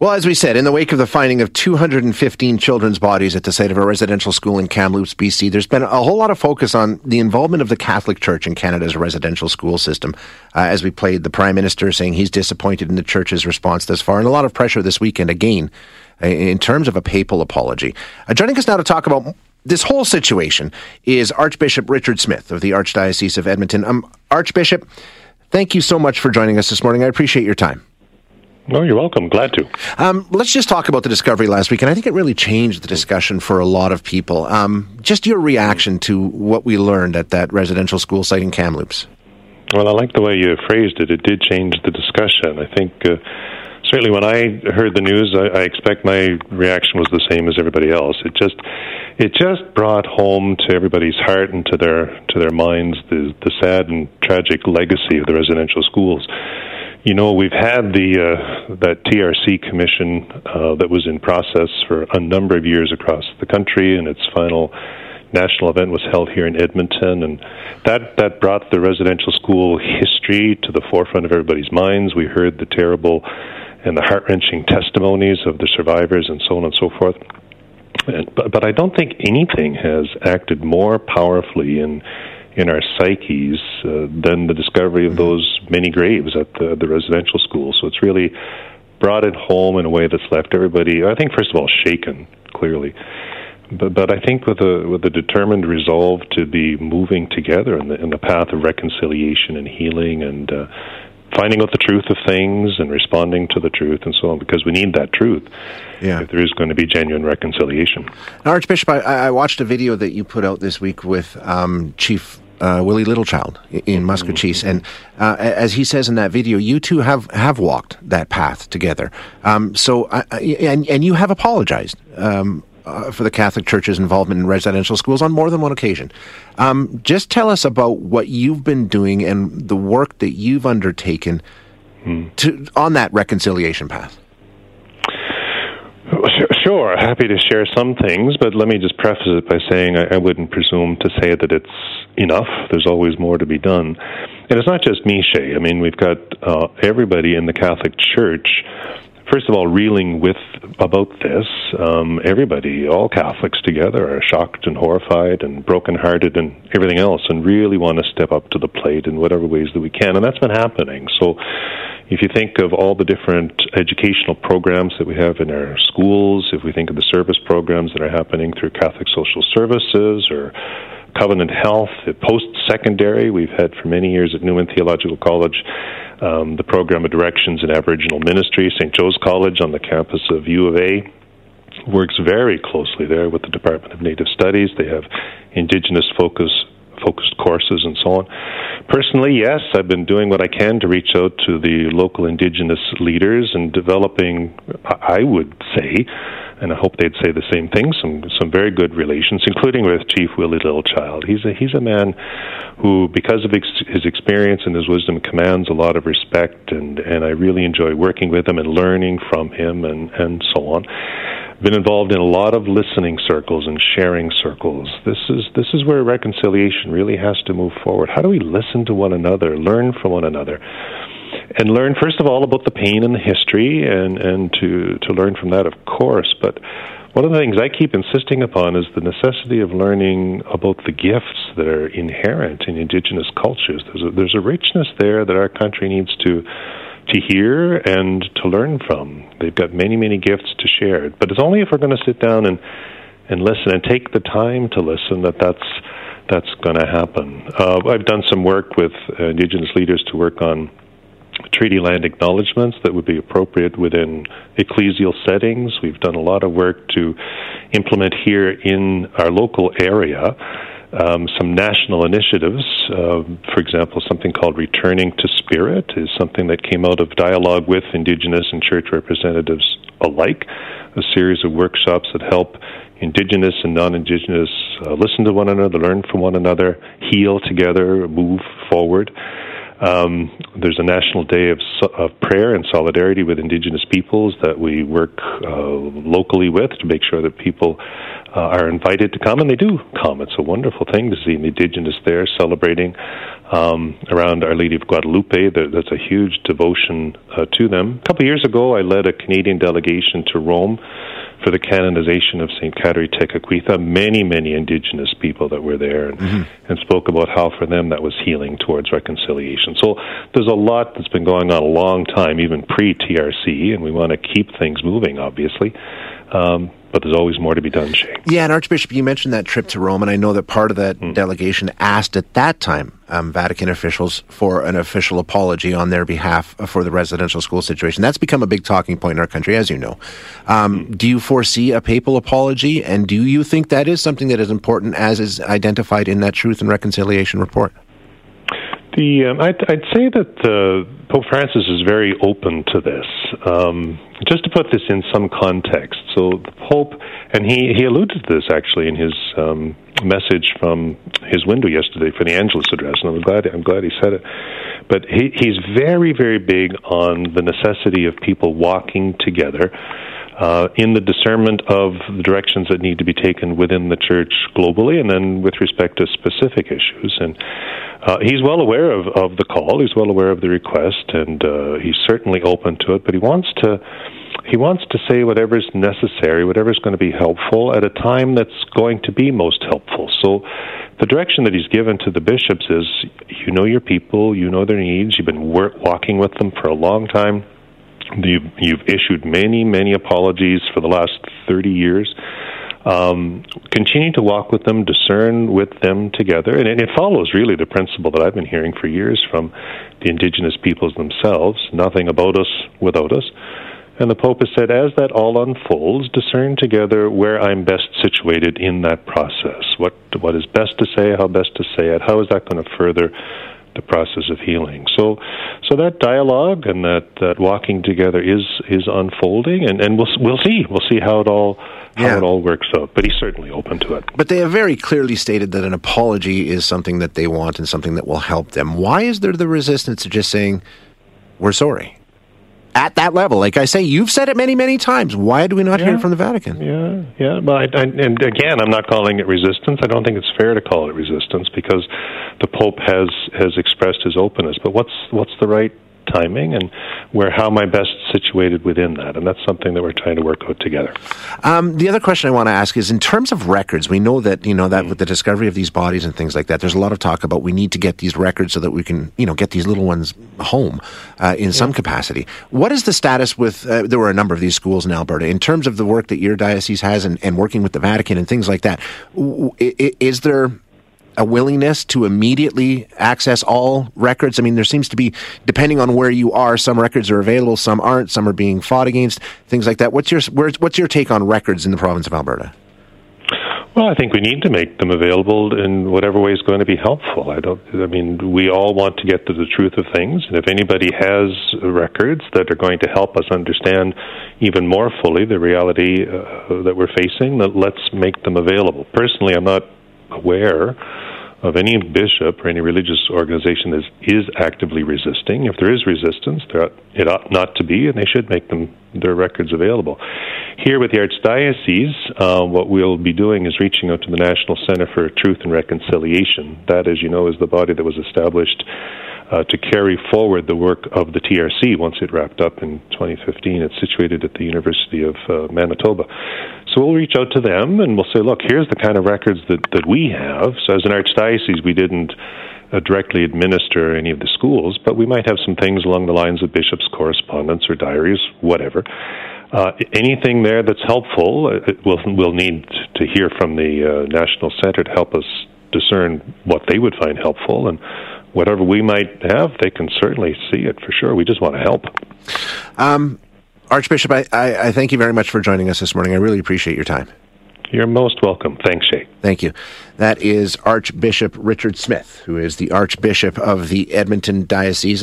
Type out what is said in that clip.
Well, as we said, in the wake of the finding of 215 children's bodies at the site of a residential school in Kamloops, BC, there's been a whole lot of focus on the involvement of the Catholic Church in Canada's residential school system. Uh, as we played the Prime Minister saying he's disappointed in the Church's response thus far, and a lot of pressure this weekend again uh, in terms of a papal apology. Uh, joining us now to talk about this whole situation is Archbishop Richard Smith of the Archdiocese of Edmonton. Um, Archbishop, thank you so much for joining us this morning. I appreciate your time. No, you're welcome. Glad to. Um, let's just talk about the discovery last week, and I think it really changed the discussion for a lot of people. Um, just your reaction to what we learned at that residential school site in Kamloops. Well, I like the way you phrased it. It did change the discussion. I think uh, certainly when I heard the news, I, I expect my reaction was the same as everybody else. It just it just brought home to everybody's heart and to their to their minds the the sad and tragic legacy of the residential schools you know, we've had the uh, that TRC commission uh, that was in process for a number of years across the country, and its final national event was held here in Edmonton, and that that brought the residential school history to the forefront of everybody's minds. We heard the terrible and the heart wrenching testimonies of the survivors, and so on and so forth. And, but, but I don't think anything has acted more powerfully in in our psyches uh, than the discovery of those many graves at the, the residential school. So it's really brought it home in a way that's left everybody, I think, first of all, shaken, clearly. But, but I think with a with a determined resolve to be moving together in the in the path of reconciliation and healing and uh, finding out the truth of things and responding to the truth and so on, because we need that truth yeah. if there is going to be genuine reconciliation. Now, Archbishop, I, I watched a video that you put out this week with um, Chief uh, Willie Littlechild in Maskwacis, and uh, as he says in that video, you two have, have walked that path together. Um, so, uh, and and you have apologized um, uh, for the Catholic Church's involvement in residential schools on more than one occasion. Um, just tell us about what you've been doing and the work that you've undertaken hmm. to, on that reconciliation path. Sure, happy to share some things, but let me just preface it by saying I, I wouldn't presume to say that it's enough. There's always more to be done. And it's not just me, Shay. I mean, we've got uh, everybody in the Catholic Church first of all, reeling with about this. Um, everybody, all Catholics together, are shocked and horrified and brokenhearted and everything else, and really want to step up to the plate in whatever ways that we can. And that's been happening. So, if you think of all the different educational programs that we have in our schools, if we think of the service programs that are happening through Catholic Social Services or Covenant Health, post secondary, we've had for many years at Newman Theological College um, the program of directions in Aboriginal ministry, St. Joe's College on the campus of U of A works very closely there with the Department of Native Studies. They have Indigenous focus focused courses and so on. Personally, yes, I've been doing what I can to reach out to the local Indigenous leaders and developing, I would say, and I hope they'd say the same thing. Some some very good relations, including with Chief Willie Littlechild. He's a he's a man who, because of ex- his experience and his wisdom, commands a lot of respect, and and I really enjoy working with him and learning from him, and and so on. Been involved in a lot of listening circles and sharing circles. This is this is where reconciliation really has to move forward. How do we listen to one another, learn from one another? And learn first of all about the pain and the history and and to to learn from that of course but one of the things I keep insisting upon is the necessity of learning about the gifts that are inherent in indigenous cultures. There's a, there's a richness there that our country needs to to hear and to learn from. They've got many many gifts to share, but it's only if we're going to sit down and and listen and take the time to listen that that's that's going to happen. Uh, I've done some work with uh, indigenous leaders to work on treaty land acknowledgments that would be appropriate within ecclesial settings. We've done a lot of work to implement here in our local area um, some national initiatives. Uh, for example, something called Returning to Spirit is something that came out of dialogue with Indigenous and church representatives alike, a series of workshops that help Indigenous and non Indigenous uh, listen to one another, learn from one another, heal together, move forward. Um, there's a national day of, of, prayer and solidarity with Indigenous peoples that we work uh, locally with to make sure that people uh, are invited to come, and they do come. It's a wonderful thing to see the Indigenous there celebrating um, around Our Lady of Guadalupe. That's a huge devotion uh, to them. A couple of years ago, I led a Canadian delegation to Rome for the canonization of St. Kateri Tekakwitha. Many, many indigenous people that were there and, mm-hmm. and spoke about how for them that was healing towards reconciliation. So there's a lot that's been going on a long time, even pre TRC, and we want to keep things moving, obviously. Um, but there's always more to be done, Shay. Yeah, and Archbishop, you mentioned that trip to Rome, and I know that part of that mm. delegation asked at that time um, Vatican officials for an official apology on their behalf for the residential school situation. That's become a big talking point in our country, as you know. Um, mm. Do you foresee a papal apology, and do you think that is something that is important as is identified in that Truth and Reconciliation report? The um, I'd, I'd, say that uh, Pope Francis is very open to this. Um, just to put this in some context, so the Pope, and he, he alluded to this actually in his um, message from his window yesterday for the Angelus address, and I'm glad I'm glad he said it. But he, he's very very big on the necessity of people walking together. Uh, in the discernment of the directions that need to be taken within the church globally, and then with respect to specific issues. And uh, he's well aware of, of the call. He's well aware of the request, and uh, he's certainly open to it. But he wants to he wants to say whatever's necessary, whatever's going to be helpful at a time that's going to be most helpful. So the direction that he's given to the bishops is you know your people, you know their needs, you've been work, walking with them for a long time. You've, you've issued many, many apologies for the last 30 years um, continue to walk with them, discern with them together. And it follows really the principle that I've been hearing for years from the indigenous peoples themselves nothing about us without us. And the Pope has said, as that all unfolds, discern together where I'm best situated in that process. What what is best to say, how best to say it, how is that going to further the process of healing. So, so that dialogue and that, that walking together is is unfolding, and, and we'll we'll see we'll see how it all how yeah. it all works out. But he's certainly open to it. But they have very clearly stated that an apology is something that they want and something that will help them. Why is there the resistance to just saying we're sorry? at that level. Like I say, you've said it many, many times. Why do we not yeah. hear it from the Vatican? Yeah, yeah. Well, I, I, and again, I'm not calling it resistance. I don't think it's fair to call it resistance because the Pope has has expressed his openness. But what's what's the right timing and where how am I best situated within that? And that's something that we're trying to work out together. Um, the other question I want to ask is in terms of records, we know that you know that with the discovery of these bodies and things like that, there's a lot of talk about we need to get these records so that we can you know get these little ones home uh, in yeah. some capacity. What is the status with? Uh, there were a number of these schools in Alberta in terms of the work that your diocese has and, and working with the Vatican and things like that. Is there a willingness to immediately access all records? I mean, there seems to be, depending on where you are, some records are available, some aren't, some are being fought against, things like that. What's your what's your take on records in the province of Alberta? Well, I think we need to make them available in whatever way is going to be helpful. I don't. I mean, we all want to get to the truth of things, and if anybody has records that are going to help us understand even more fully the reality uh, that we're facing, let's make them available. Personally, I'm not aware of any bishop or any religious organization that is actively resisting. If there is resistance, it ought not to be, and they should make them their records available. Here with the Archdiocese, uh, what we'll be doing is reaching out to the National Center for Truth and Reconciliation. That, as you know, is the body that was established uh, to carry forward the work of the TRC once it wrapped up in 2015. It's situated at the University of uh, Manitoba. So we'll reach out to them and we'll say, look, here's the kind of records that, that we have. So as an archdiocese, we didn't uh, directly administer any of the schools, but we might have some things along the lines of bishops' correspondence or diaries, whatever. Uh, anything there that's helpful, uh, we'll, we'll need to hear from the uh, National Center to help us discern what they would find helpful and whatever we might have, they can certainly see it for sure. We just want to help. Um, Archbishop, I, I, I thank you very much for joining us this morning. I really appreciate your time. You're most welcome. Thanks, Shay. Thank you. That is Archbishop Richard Smith, who is the Archbishop of the Edmonton Diocese.